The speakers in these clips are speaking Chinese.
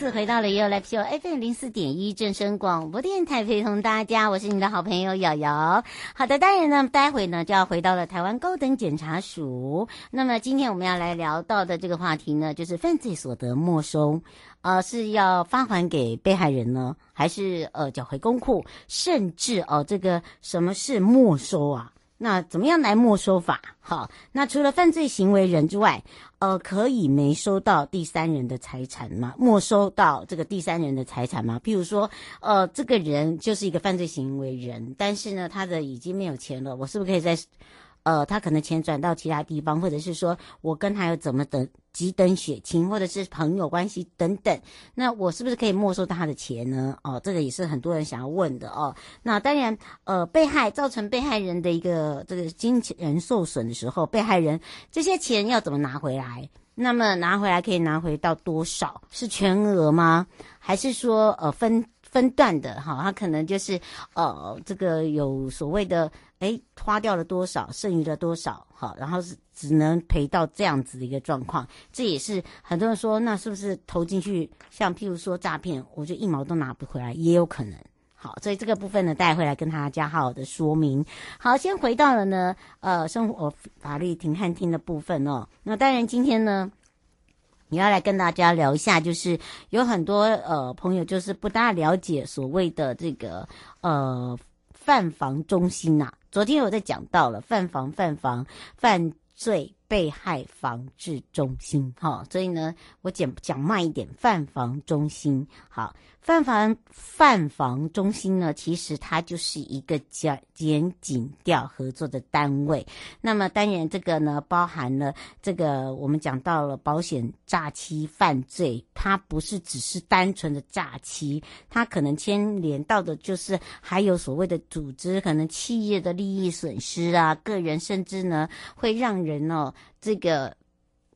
次回到了 You Live Show FM 零四点一正声广播电台，陪同大家，我是你的好朋友瑶瑶。好的，当然呢，待会呢就要回到了台湾高等检察署。那么今天我们要来聊到的这个话题呢，就是犯罪所得没收，呃，是要发还给被害人呢，还是呃缴回公库，甚至哦、这个什么是没收啊？那怎么样来没收法？好，那除了犯罪行为人之外，呃，可以没收到第三人的财产吗？没收到这个第三人的财产吗？譬如说，呃，这个人就是一个犯罪行为人，但是呢，他的已经没有钱了，我是不是可以在？呃，他可能钱转到其他地方，或者是说我跟他有怎么等几等血亲，或者是朋友关系等等，那我是不是可以没收他的钱呢？哦，这个也是很多人想要问的哦。那当然，呃，被害造成被害人的一个这个金钱受损的时候，被害人这些钱要怎么拿回来？那么拿回来可以拿回到多少？是全额吗？还是说呃分？分段的哈，他可能就是呃，这个有所谓的，诶，花掉了多少，剩余了多少，好，然后是只能赔到这样子的一个状况。这也是很多人说，那是不是投进去，像譬如说诈骗，我就一毛都拿不回来，也有可能。好，所以这个部分呢，带回来跟大家好好的说明。好，先回到了呢，呃，生活法律庭看听的部分哦。那当然今天呢。你要来跟大家聊一下，就是有很多呃朋友就是不大了解所谓的这个呃犯房中心呐、昨天我在讲到了犯房犯房犯罪被害防治中心，哈，所以呢我讲讲慢一点，犯房中心好。犯房犯房中心呢，其实它就是一个检检警调合作的单位。那么当然，这个呢包含了这个我们讲到了保险诈欺犯罪，它不是只是单纯的诈欺，它可能牵连到的就是还有所谓的组织，可能企业的利益损失啊，个人甚至呢会让人哦这个。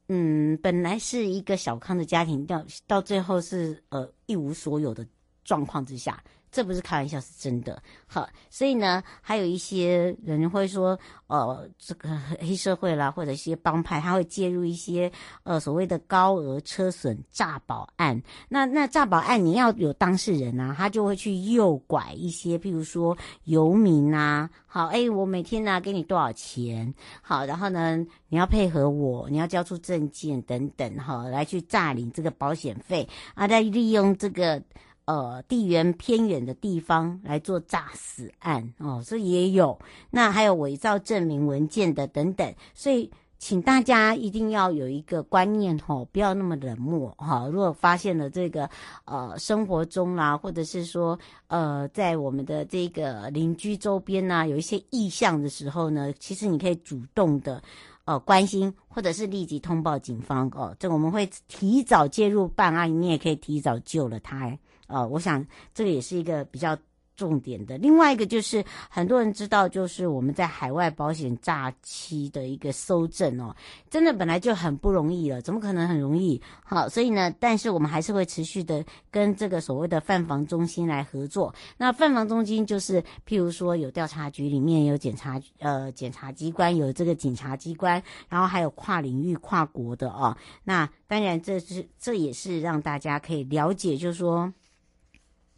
嗯，本来是一个小康的家庭，到到最后是呃一无所有的状况之下。这不是开玩笑，是真的。好，所以呢，还有一些人会说，呃，这个黑社会啦，或者一些帮派，他会介入一些呃所谓的高额车损诈保案。那那诈保案，你要有当事人啊，他就会去诱拐一些，譬如说游民啊。好，哎，我每天呢、啊、给你多少钱？好，然后呢，你要配合我，你要交出证件等等，哈，来去诈领这个保险费啊，再利用这个。呃，地缘偏远的地方来做诈死案哦，这也有。那还有伪造证明文件的等等，所以请大家一定要有一个观念哦，不要那么冷漠哈。如果发现了这个呃生活中啦，或者是说呃在我们的这个邻居周边呐，有一些异象的时候呢，其实你可以主动的呃关心，或者是立即通报警方哦。这我们会提早介入办案，你也可以提早救了他。呃，我想这个也是一个比较重点的。另外一个就是很多人知道，就是我们在海外保险诈欺的一个搜证哦，真的本来就很不容易了，怎么可能很容易？好，所以呢，但是我们还是会持续的跟这个所谓的犯防中心来合作。那犯防中心就是，譬如说有调查局里面有检察呃检察机关，有这个警察机关，然后还有跨领域跨国的哦。那当然这是这也是让大家可以了解，就是说。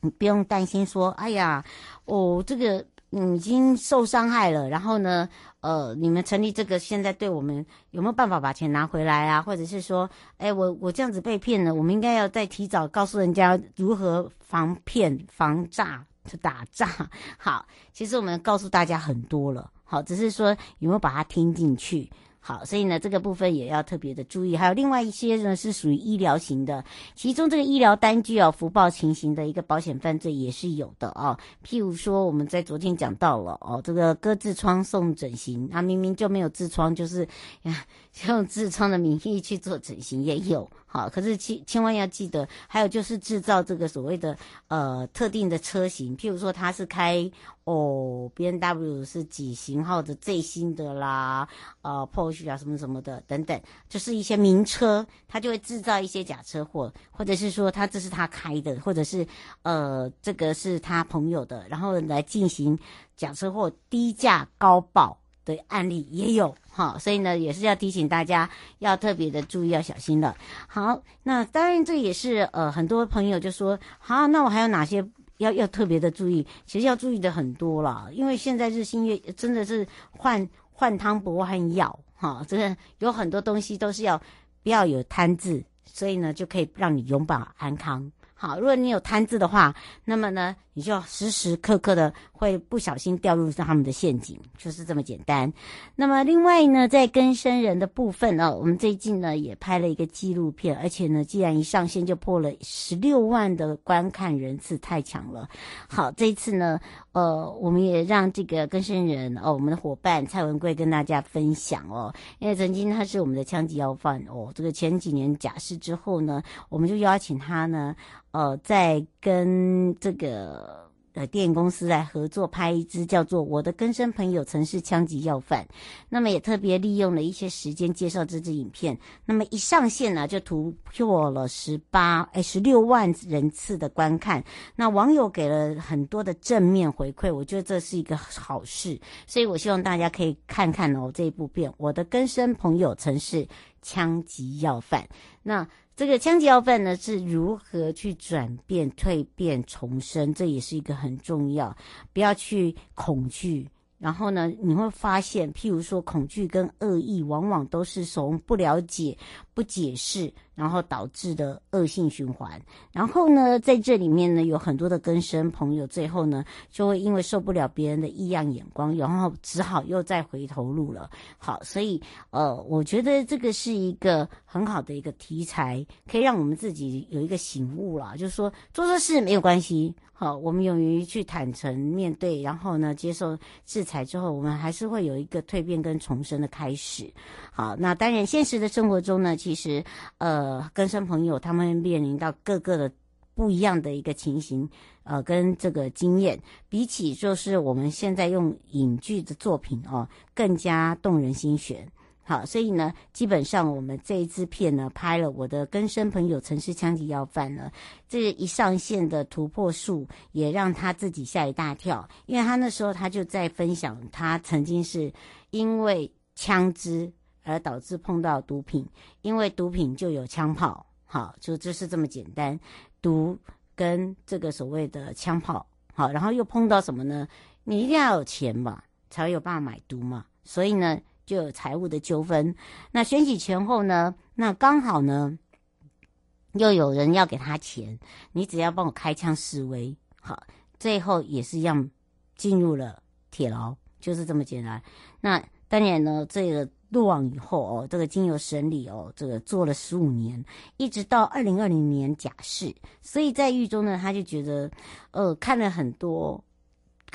你不用担心说，哎呀，哦，这个你已经受伤害了，然后呢，呃，你们成立这个，现在对我们有没有办法把钱拿回来啊？或者是说，哎，我我这样子被骗了，我们应该要再提早告诉人家如何防骗、防诈、打诈。好，其实我们告诉大家很多了，好，只是说有没有把它听进去。好，所以呢，这个部分也要特别的注意。还有另外一些呢，是属于医疗型的，其中这个医疗单据哦，福报情形的一个保险犯罪也是有的哦。譬如说，我们在昨天讲到了哦，这个割痔疮送整形，他明明就没有痔疮，就是呀，用痔疮的名义去做整形也有。好，可是千千万要记得，还有就是制造这个所谓的呃特定的车型，譬如说他是开哦 B N W 是几型号的最新的啦，呃 Porsche 啊什么什么的等等，就是一些名车，他就会制造一些假车祸，或者是说他这是他开的，或者是呃这个是他朋友的，然后来进行假车祸低价高报。的案例也有哈，所以呢，也是要提醒大家要特别的注意，要小心了。好，那当然这也是呃，很多朋友就说，好，那我还有哪些要要特别的注意？其实要注意的很多了，因为现在日新月真的是换换汤不换药哈，真的有很多东西都是要不要有贪字，所以呢，就可以让你永保安康。好，如果你有贪字的话，那么呢，你就时时刻刻的会不小心掉入他们的陷阱，就是这么简单。那么另外呢，在更生人的部分呢，我们最近呢也拍了一个纪录片，而且呢，既然一上线就破了十六万的观看人次，太强了。好，这一次呢，呃，我们也让这个更生人哦，我们的伙伴蔡文贵跟大家分享哦，因为曾经他是我们的枪击要犯哦，这个前几年假释之后呢，我们就邀请他呢。呃，在跟这个呃电影公司来合作拍一支叫做《我的更生朋友曾是枪击要犯》，那么也特别利用了一些时间介绍这支影片。那么一上线呢，就突破了十八哎十六万人次的观看。那网友给了很多的正面回馈，我觉得这是一个好事。所以我希望大家可以看看哦这一部片《我的更生朋友曾是枪击要犯》。那。这个枪击要犯呢，是如何去转变、蜕变、重生？这也是一个很重要，不要去恐惧。然后呢，你会发现，譬如说，恐惧跟恶意，往往都是从不了解、不解释，然后导致的恶性循环。然后呢，在这里面呢，有很多的根生朋友，最后呢，就会因为受不了别人的异样眼光，然后只好又再回头路了。好，所以呃，我觉得这个是一个很好的一个题材，可以让我们自己有一个醒悟啦，就是说，做错事没有关系。好，我们勇于去坦诚面对，然后呢，接受制裁之后，我们还是会有一个蜕变跟重生的开始。好，那当然，现实的生活中呢，其实呃，跟生朋友他们面临到各个的不一样的一个情形，呃，跟这个经验，比起就是我们现在用影剧的作品哦，更加动人心弦。好，所以呢，基本上我们这一支片呢，拍了我的更生朋友曾是枪击要犯呢，这一上线的突破数也让他自己吓一大跳，因为他那时候他就在分享，他曾经是因为枪支而导致碰到毒品，因为毒品就有枪炮，好，就就是这么简单，毒跟这个所谓的枪炮，好，然后又碰到什么呢？你一定要有钱嘛，才会有办法买毒嘛，所以呢。就有财务的纠纷，那选举前后呢，那刚好呢，又有人要给他钱，你只要帮我开枪示威，好，最后也是一样进入了铁牢，就是这么简单。那当然呢，这个落网以后哦，这个经由审理哦，这个做了十五年，一直到二零二零年假释，所以在狱中呢，他就觉得，呃，看了很多。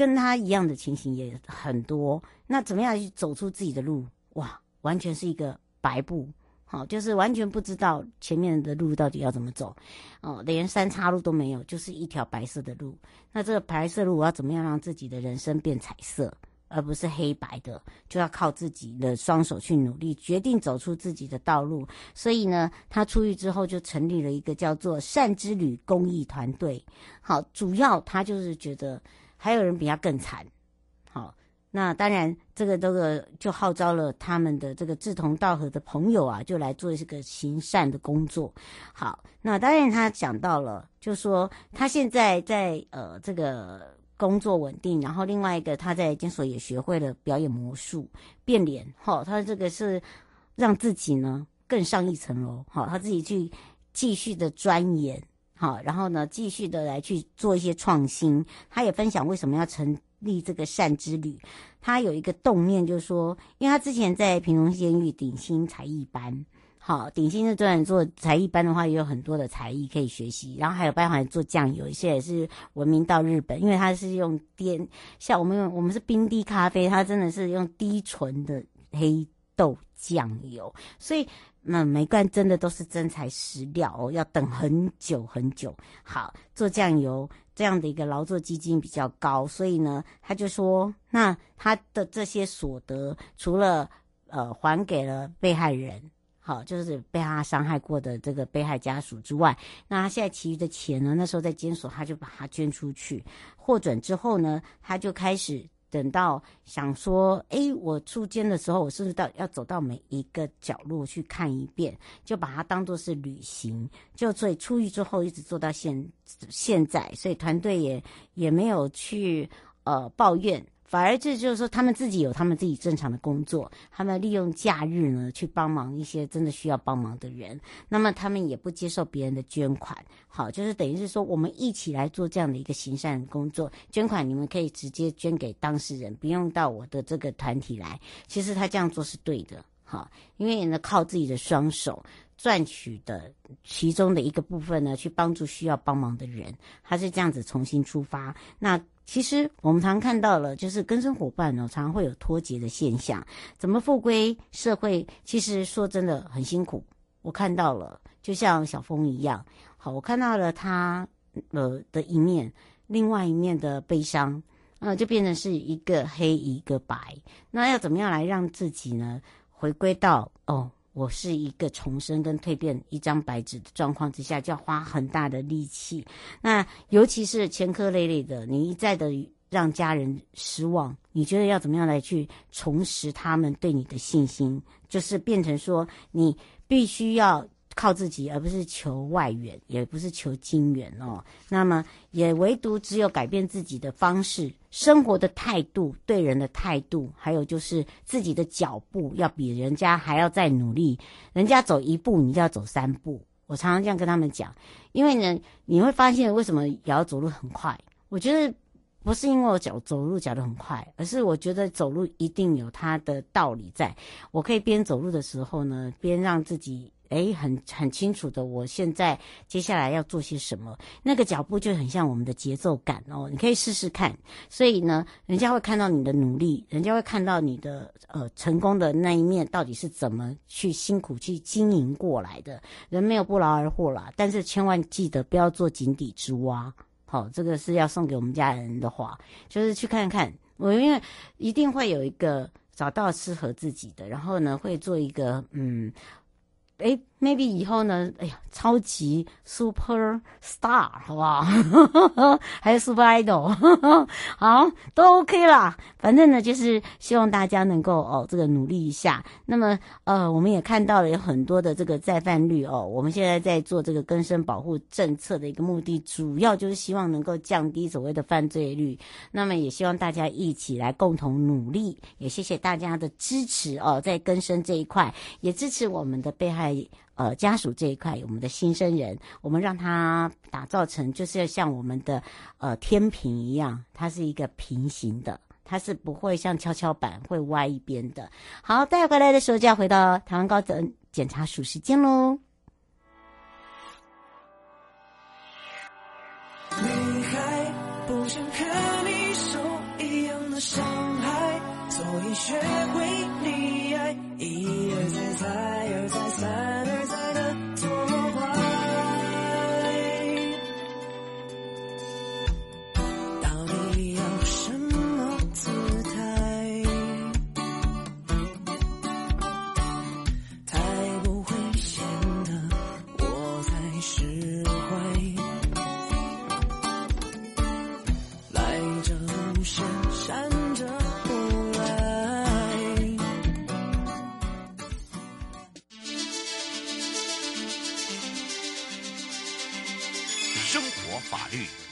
跟他一样的情形也很多，那怎么样去走出自己的路？哇，完全是一个白布，好，就是完全不知道前面的路到底要怎么走，哦，连三岔路都没有，就是一条白色的路。那这个白色路，我要怎么样让自己的人生变彩色，而不是黑白的？就要靠自己的双手去努力，决定走出自己的道路。所以呢，他出狱之后就成立了一个叫做“善之旅”公益团队。好，主要他就是觉得还有人比他更惨。好。那当然，这个这个就号召了他们的这个志同道合的朋友啊，就来做这个行善的工作。好，那当然他讲到了，就说他现在在呃这个工作稳定，然后另外一个他在监所也学会了表演魔术、变脸。好，他这个是让自己呢更上一层楼。好，他自己去继续的钻研。好，然后呢继续的来去做一些创新。他也分享为什么要成。立这个善之旅，他有一个动念，就是说，因为他之前在屏东监狱顶薪才艺班，好，顶薪是专门做才艺班的话，也有很多的才艺可以学习，然后还有办法做酱油，一些也是闻名到日本，因为他是用低，像我们用我们是冰滴咖啡，他真的是用低纯的黑豆酱油，所以。那每罐真的都是真材实料哦，要等很久很久。好，做酱油这样的一个劳作基金比较高，所以呢，他就说，那他的这些所得，除了呃还给了被害人，好，就是被他伤害过的这个被害家属之外，那他现在其余的钱呢，那时候在监所他就把它捐出去，获准之后呢，他就开始。等到想说，哎，我出监的时候，我是不是到要走到每一个角落去看一遍，就把它当做是旅行，就所以出狱之后一直做到现现在，所以团队也也没有去呃抱怨。反而这就是说，他们自己有他们自己正常的工作，他们利用假日呢去帮忙一些真的需要帮忙的人。那么他们也不接受别人的捐款，好，就是等于是说，我们一起来做这样的一个行善工作。捐款你们可以直接捐给当事人，不用到我的这个团体来。其实他这样做是对的，好，因为呢靠自己的双手赚取的其中的一个部分呢，去帮助需要帮忙的人，他是这样子重新出发。那。其实我们常看到了，就是跟生伙伴呢，常常会有脱节的现象。怎么复归社会？其实说真的很辛苦。我看到了，就像小峰一样，好，我看到了他呃的一面，另外一面的悲伤，呃，就变成是一个黑一个白。那要怎么样来让自己呢，回归到哦？我是一个重生跟蜕变一张白纸的状况之下，就要花很大的力气。那尤其是前科累累的，你一再的让家人失望，你觉得要怎么样来去重拾他们对你的信心？就是变成说，你必须要。靠自己，而不是求外援，也不是求金援哦。那么，也唯独只有改变自己的方式、生活的态度、对人的态度，还有就是自己的脚步，要比人家还要再努力。人家走一步，你就要走三步。我常常这样跟他们讲，因为呢，你会发现为什么也要走路很快？我觉得不是因为我脚走路脚得很快，而是我觉得走路一定有它的道理在。我可以边走路的时候呢，边让自己。诶，很很清楚的，我现在接下来要做些什么，那个脚步就很像我们的节奏感哦，你可以试试看。所以呢，人家会看到你的努力，人家会看到你的呃成功的那一面，到底是怎么去辛苦去经营过来的。人没有不劳而获啦，但是千万记得不要做井底之蛙。好，这个是要送给我们家人的话，就是去看看我，因为一定会有一个找到适合自己的，然后呢，会做一个嗯。哎，maybe 以后呢？哎呀，超级 super star，好不好？还有 super idol，好，都 OK 啦。反正呢，就是希望大家能够哦，这个努力一下。那么，呃，我们也看到了有很多的这个再犯率哦。我们现在在做这个更生保护政策的一个目的，主要就是希望能够降低所谓的犯罪率。那么，也希望大家一起来共同努力。也谢谢大家的支持哦，在更生这一块，也支持我们的被害。呃，家属这一块，我们的新生人，我们让他打造成，就是要像我们的呃天平一样，它是一个平行的，它是不会像跷跷板会歪一边的。好，带回来的时候就要回到台湾高等检察署时间喽。女孩不想和你受一样的伤害，所以学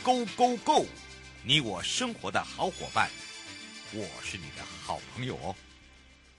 Go Go Go！你我生活的好伙伴，我是你的好朋友哦。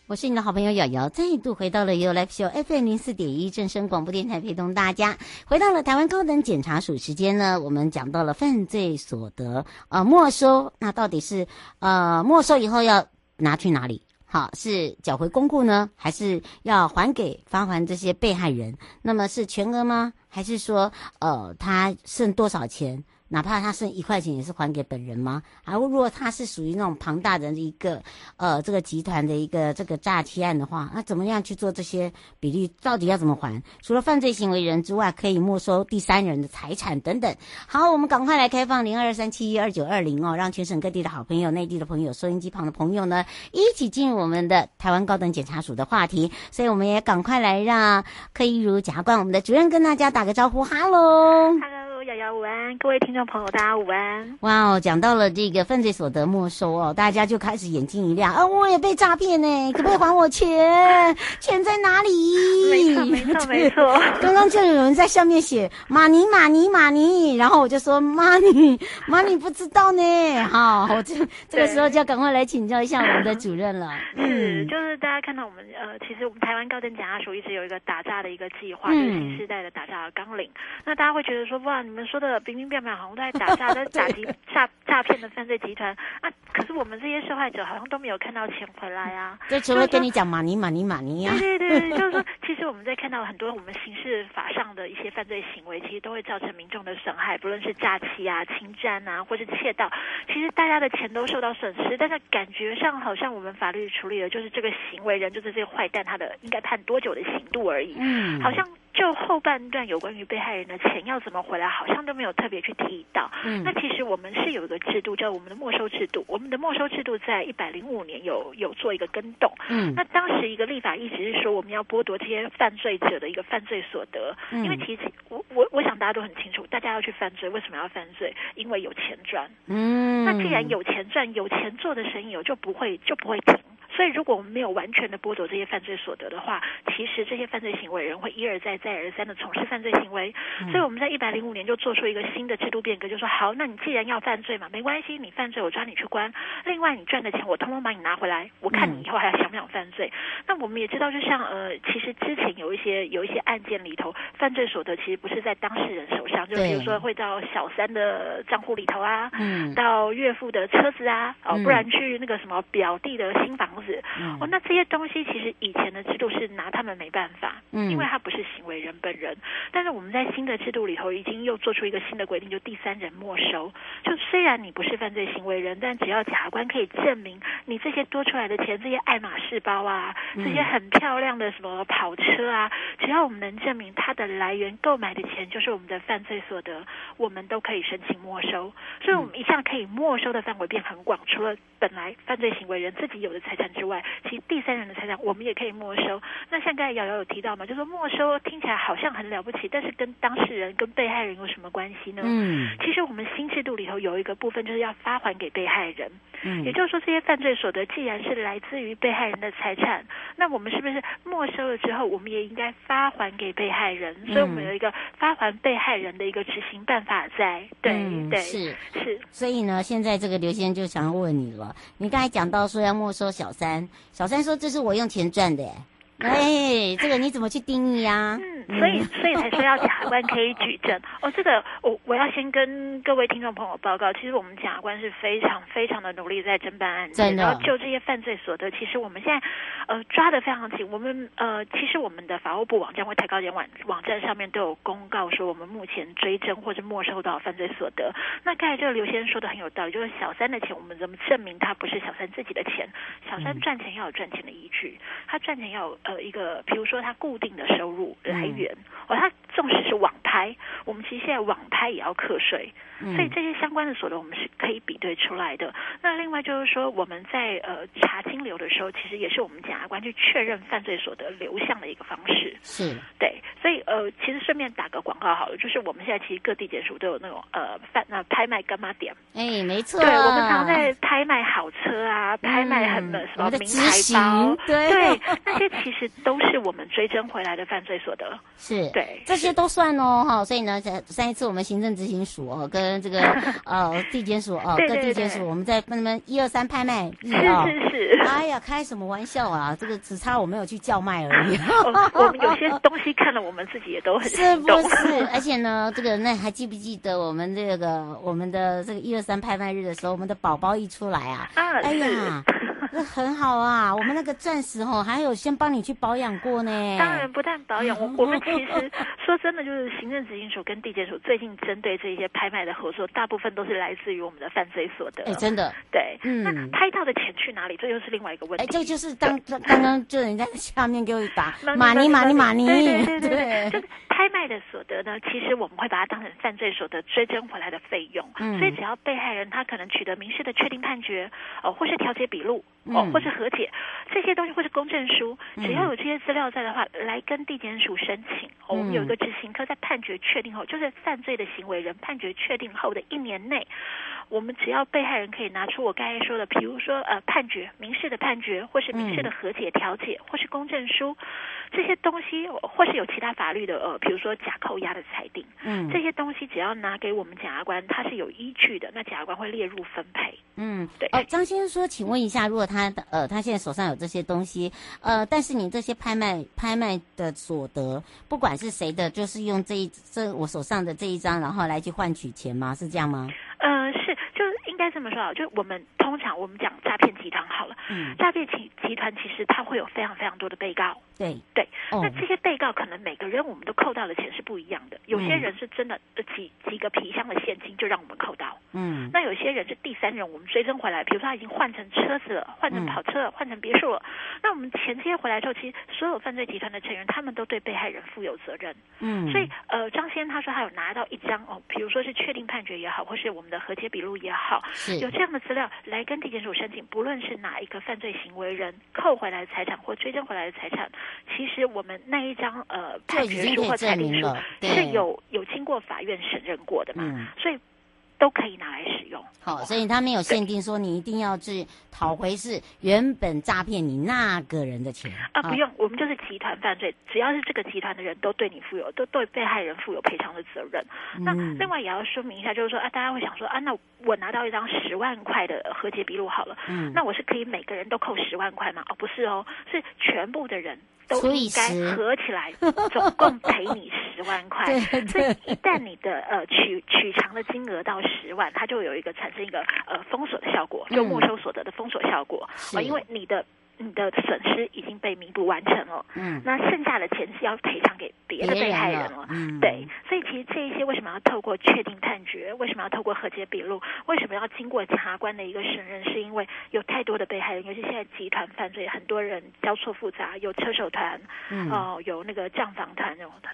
我是你的好朋友瑶瑶，再度回到了 You Live Show FM 零四点一正声广播电台，陪同大家回到了台湾高等检察署时间呢。我们讲到了犯罪所得呃没收，那到底是呃没收以后要拿去哪里？好，是缴回公库呢，还是要还给发还这些被害人？那么是全额吗？还是说呃他剩多少钱？哪怕他剩一块钱，也是还给本人吗？然后如果他是属于那种庞大的一个呃这个集团的一个这个诈欺案的话，那怎么样去做这些比例？到底要怎么还？除了犯罪行为人之外，可以没收第三人的财产等等。好，我们赶快来开放零二三七一二九二零哦，让全省各地的好朋友、内地的朋友、收音机旁的朋友呢，一起进入我们的台湾高等检察署的话题。所以我们也赶快来让柯一如检察官我们的主任跟大家打个招呼，哈喽。瑶瑶午安，各位听众朋友，大家午安。哇哦，讲到了这个犯罪所得没收哦，大家就开始眼睛一亮啊！我也被诈骗呢，可不可以还我钱？钱在哪里？没错，没错，没错。刚刚就有人在上面写“马尼马尼马尼”，然后我就说“马尼马尼”不知道呢。好，我这这个时候就要赶快来请教一下我们的主任了。嗯，就是大家看到我们呃，其实我们台湾高等检察署一直有一个打诈的一个计划，就是新时代的打诈纲领。那大家会觉得说哇。你们说的冰冰冰冰，好像都在打诈，在打击诈诈骗的犯罪集团啊！可是我们这些受害者好像都没有看到钱回来啊！就只会跟你讲马尼马尼马尼啊！对对对，就是说，其实我们在看到很多我们刑事法上的一些犯罪行为，其实都会造成民众的损害，不论是诈欺啊、侵占啊，或是窃盗，其实大家的钱都受到损失，但是感觉上好像我们法律处理的就是这个行为人，就是这个坏蛋，他的应该判多久的刑度而已，嗯，好像。就后半段有关于被害人的钱要怎么回来，好像都没有特别去提到。嗯，那其实我们是有一个制度，叫我们的没收制度。我们的没收制度在一百零五年有有做一个更动。嗯，那当时一个立法意直是说，我们要剥夺这些犯罪者的一个犯罪所得。嗯，因为其实我我我想大家都很清楚，大家要去犯罪，为什么要犯罪？因为有钱赚。嗯，那既然有钱赚，有钱做的生意，我就不会就不会停。所以，如果我们没有完全的剥夺这些犯罪所得的话，其实这些犯罪行为人会一而再、再而三的从事犯罪行为。所以，我们在一百零五年就做出一个新的制度变革，就说好，那你既然要犯罪嘛，没关系，你犯罪我抓你去关。另外，你赚的钱我通通把你拿回来，我看你以后还想不想犯罪。那我们也知道，就像呃，其实之前有一些有一些案件里头，犯罪所得其实不是在当事人手上，就比如说会到小三的账户里头啊，嗯到岳父的车子啊，哦，不然去那个什么表弟的新房子。嗯、哦，那这些东西其实以前的制度是拿他们没办法，嗯，因为他不是行为人本人。但是我们在新的制度里头已经又做出一个新的规定，就第三人没收。就虽然你不是犯罪行为人，但只要检察官可以证明你这些多出来的钱，这些爱马仕包啊，这些很漂亮的什么跑车啊，只要我们能证明它的来源，购买的钱就是我们的犯罪所得，我们都可以申请没收。所以，我们一下可以没收的范围变很广，除了本来犯罪行为人自己有的财产之外。其实第三人的财产我们也可以没收。那像刚才瑶瑶有提到嘛，就说没收听起来好像很了不起，但是跟当事人、跟被害人有什么关系呢？嗯，其实我们新制度里头有一个部分就是要发还给被害人。嗯，也就是说，这些犯罪所得既然是来自于被害人的财产，那我们是不是没收了之后，我们也应该发还给被害人？所以我们有一个发还被害人的一个执行办法在。对、嗯、对，是是。所以呢，现在这个刘先生就想要问你了，你刚才讲到说要没收小三。小三说：“这是我用钱赚的，哎，这个你怎么去定义啊？”嗯，所以所以才说要检察官可以举证。哦，这个我我要先跟各位听众朋友报告，其实我们检察官是非常非常的努力在侦办案件，然后就这些犯罪所得，其实我们现在呃抓的非常紧。我们呃其实我们的法务部网站或抬高点网网站上面都有公告说，我们目前追征或者没收到犯罪所得。那刚才这个刘先生说的很有道理，就是小三的钱，我们怎么证明他不是小三自己的钱？小三赚钱要有赚钱的依据，他赚钱要有呃一个，比如说他固定的收入来源，哦，他纵使是网拍，我们其实现在网拍也要课税。所以这些相关的所得我们是可以比对出来的。那另外就是说，我们在呃查金流的时候，其实也是我们检察官去确认犯罪所得流向的一个方式。是，对。所以呃，其实顺便打个广告好了，就是我们现在其实各地检署都有那种呃贩那拍卖干妈点。哎，没错。对，我们常在拍卖好车啊，拍卖很多什么名牌包，对，对，那些其实都是我们追征回来的犯罪所得。是，对，这些都算哦哈。所以呢，在上一次我们行政执行署哦跟跟这个 呃地检署哦，各地检署，我们在跟他们一二三拍卖日啊，是是是。哎呀，开什么玩笑啊！这个只差我没有去叫卖而已。我们有些 东西看了，我们自己也都很是不是？而且呢，这个那还记不记得我们这个我们的这个一二三拍卖日的时候，我们的宝宝一出来啊，哎呀。那很好啊，我们那个钻石哦，还有先帮你去保养过呢。当然不但保养，我我们 其实说真的，就是行政执行署跟地检署最近针对这些拍卖的合作，大部分都是来自于我们的犯罪所得。哎，真的，对，嗯，那拍到的钱去哪里？这又是另外一个问题。哎，这就是当刚刚就人家下面给我打 马尼马尼马尼，对对对对，就是拍卖的所得呢，其实我们会把它当成犯罪所得追征回来的费用。嗯，所以只要被害人他可能取得民事的确定判决，哦，或是调解笔录。哦，或是和解这些东西，或是公证书，只要有这些资料在的话，嗯、来跟地检署申请。哦，我们有一个执行科在判决确定后，就是犯罪的行为人判决确定后的一年内，我们只要被害人可以拿出我刚才说的，比如说呃判决、民事的判决，或是民事的和解调解，或是公证书这些东西，或是有其他法律的呃，比如说假扣押的裁定，嗯，这些东西只要拿给我们检察官，他是有依据的，那检察官会列入分配。嗯，对。哦，张先生说，请问一下，如果他的呃，他现在手上有这些东西，呃，但是你这些拍卖拍卖的所得，不管是谁的，就是用这一这我手上的这一张，然后来去换取钱吗？是这样吗？呃，是，就是应该这么说啊，就我们通常我们讲诈骗集团好了，嗯，诈骗集集团其实它会有非常非常多的被告。对。对，那这些被告可能每个人我们都扣到的钱是不一样的。有些人是真的几几个皮箱的现金就让我们扣到，嗯，那有些人是第三人，我们追征回来，比如说他已经换成车子了，换成跑车了，换成别墅了，那我们钱接回来之后，其实所有犯罪集团的成员他们都对被害人负有责任，嗯，所以呃，张先他说他有拿到一张哦，比如说是确定判决也好，或是我们的和解笔录也好，是有这样的资料来跟地检署申请，不论是哪一个犯罪行为人扣回来的财产或追征回来的财产。其实我们那一张呃判决书或裁定书是有有经过法院审认过的嘛，嗯、所以都可以拿来使用。好，所以他没有限定说你一定要去讨回是原本诈骗你那个人的钱啊，不用，我们就是集团犯罪，只要是这个集团的人都对你负有，都对被害人负有赔偿的责任。嗯、那另外也要说明一下，就是说啊，大家会想说啊，那我拿到一张十万块的和解笔录好了，嗯，那我是可以每个人都扣十万块吗？哦，不是哦，是全部的人。都应该合起来，总共赔你十万块。对对，所以一旦你的呃取取偿的金额到十万，它就有一个产生一个呃封锁的效果，就没收所得的封锁效果啊，嗯、因为你的。你的损失已经被弥补完成了，嗯，那剩下的钱是要赔偿给别的被害人了，嗯，对，所以其实这一些为什么要透过确定判决，为什么要透过和解笔录，为什么要经过检察官的一个审认，是因为有太多的被害人，尤其现在集团犯罪，很多人交错复杂，有车手团，嗯，哦、呃，有那个账房团那种的。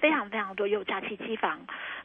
非常非常多，有诈欺机房，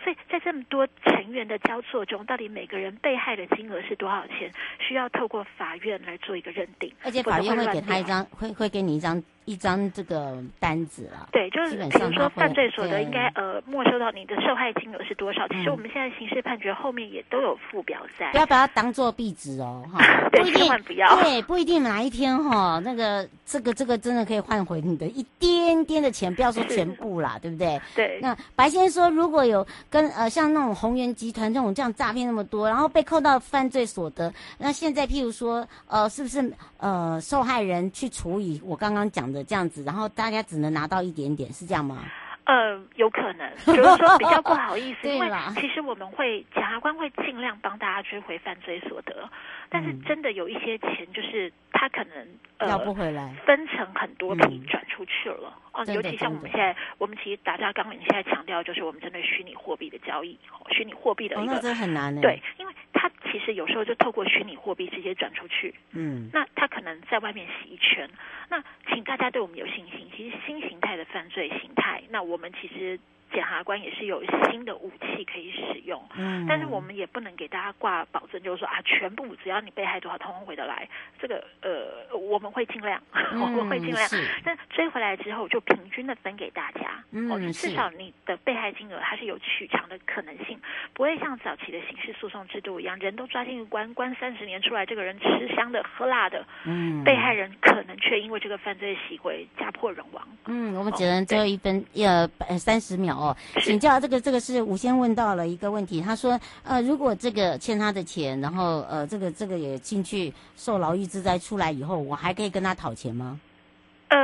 所以在这么多成员的交错中，到底每个人被害的金额是多少钱？需要透过法院来做一个认定，而且法院会给他一张，会会给你一张。一张这个单子啊，对，就是比如说犯罪所得应该呃没收到你的受害金额是多少？其实我们现在刑事判决后面也都有附表在，不要把它当做壁纸哦，哈，不一定不要，对，不一定哪一天哈，那个这个这个真的可以换回你的一点点的钱，不要说全部啦，对不对？对。那白先生说，如果有跟呃像那种宏源集团这种这样诈骗那么多，然后被扣到犯罪所得，那现在譬如说呃是不是呃受害人去处以我刚刚讲的这样子，然后。大家只能拿到一点点，是这样吗？呃，有可能，就是说比较不好意思，因为啦其实我们会检察官会尽量帮大家追回犯罪所得，但是真的有一些钱，就是他可能呃要不回来，分成很多批嗯转出去了。哦，尤其像我们现在，我们其实大家刚刚现在强调，就是我们针对虚拟货币的交易，哦虚拟货币的哦，一个、很难呢。对，，因为它其实有时候就透过虚拟货币直接转出去，嗯，那它可能在外面洗一圈。那请大家对我们有信心，其实新形态的犯罪形态，那我们其实检察官也是有新的武器可以使用。嗯，但是我们也不能给大家挂保证，就是说啊，全部只要你被害多少，通通回得来。这个呃，我们会尽量，我们会尽量。嗯是但追回来之后，就平均的分给大家。嗯至少你的被害金额它是有取偿的可能性，不会像早期的刑事诉讼制度一样，人都抓进去关关三十年出来，这个人吃香的喝辣的，嗯，被害人可能却因为这个犯罪行为家破人亡。嗯，我们只能最后一分呃呃三十秒哦，请教这个这个是吴先问到了一个问题，他说呃如果这个欠他的钱，然后呃这个这个也进去受牢狱之灾出来以后，我还可以跟他讨钱吗？呃，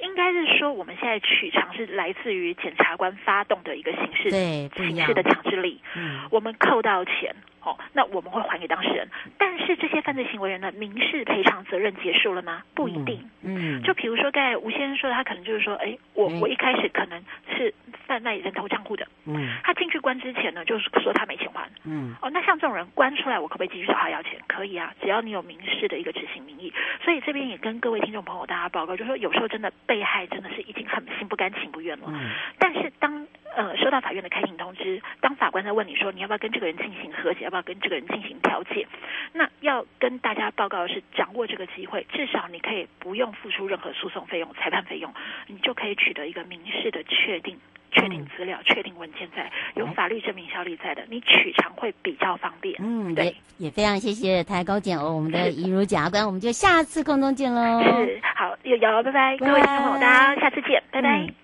应该是说我们现在取偿是来自于检察官发动的一个刑事对，刑事的强制力，嗯我们扣到钱。哦，那我们会还给当事人，但是这些犯罪行为人的民事赔偿责任结束了吗？不一定。嗯，就比如说刚才吴先生说的，他可能就是说，哎，我嗯我一开始可能是贩卖人头账户的，嗯他进去关之前呢，就是说他没钱还。嗯哦，那像这种人关出来，我可不可以继续找他要钱？可以啊，只要你有民事的一个执行名义。所以这边也跟各位听众朋友大家报告，就是说有时候真的被害真的是已经很心不甘情不愿了。嗯但是当呃收到法院的开庭通知，当法官在问你说你要不要跟这个人进行和解，要不要跟这个人进行调解，那要跟大家报告的是，掌握这个机会，至少你可以不用付出任何诉讼费用、裁判费用，你就可以取得一个民事的确定。确定资料、确定文件在，有法律证明效力在的，你取偿会比较方便。嗯，对也也非常谢谢台高检哦，我们的 怡如检察官，我们就下次空中见喽。是，好，有有，拜拜，拜各位听众朋友，大家下次见，拜拜。嗯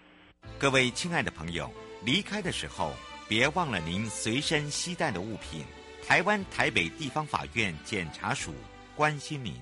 各位亲爱的朋友，离开的时候别忘了您随身携带的物品。台湾台北地方法院检察署关心您。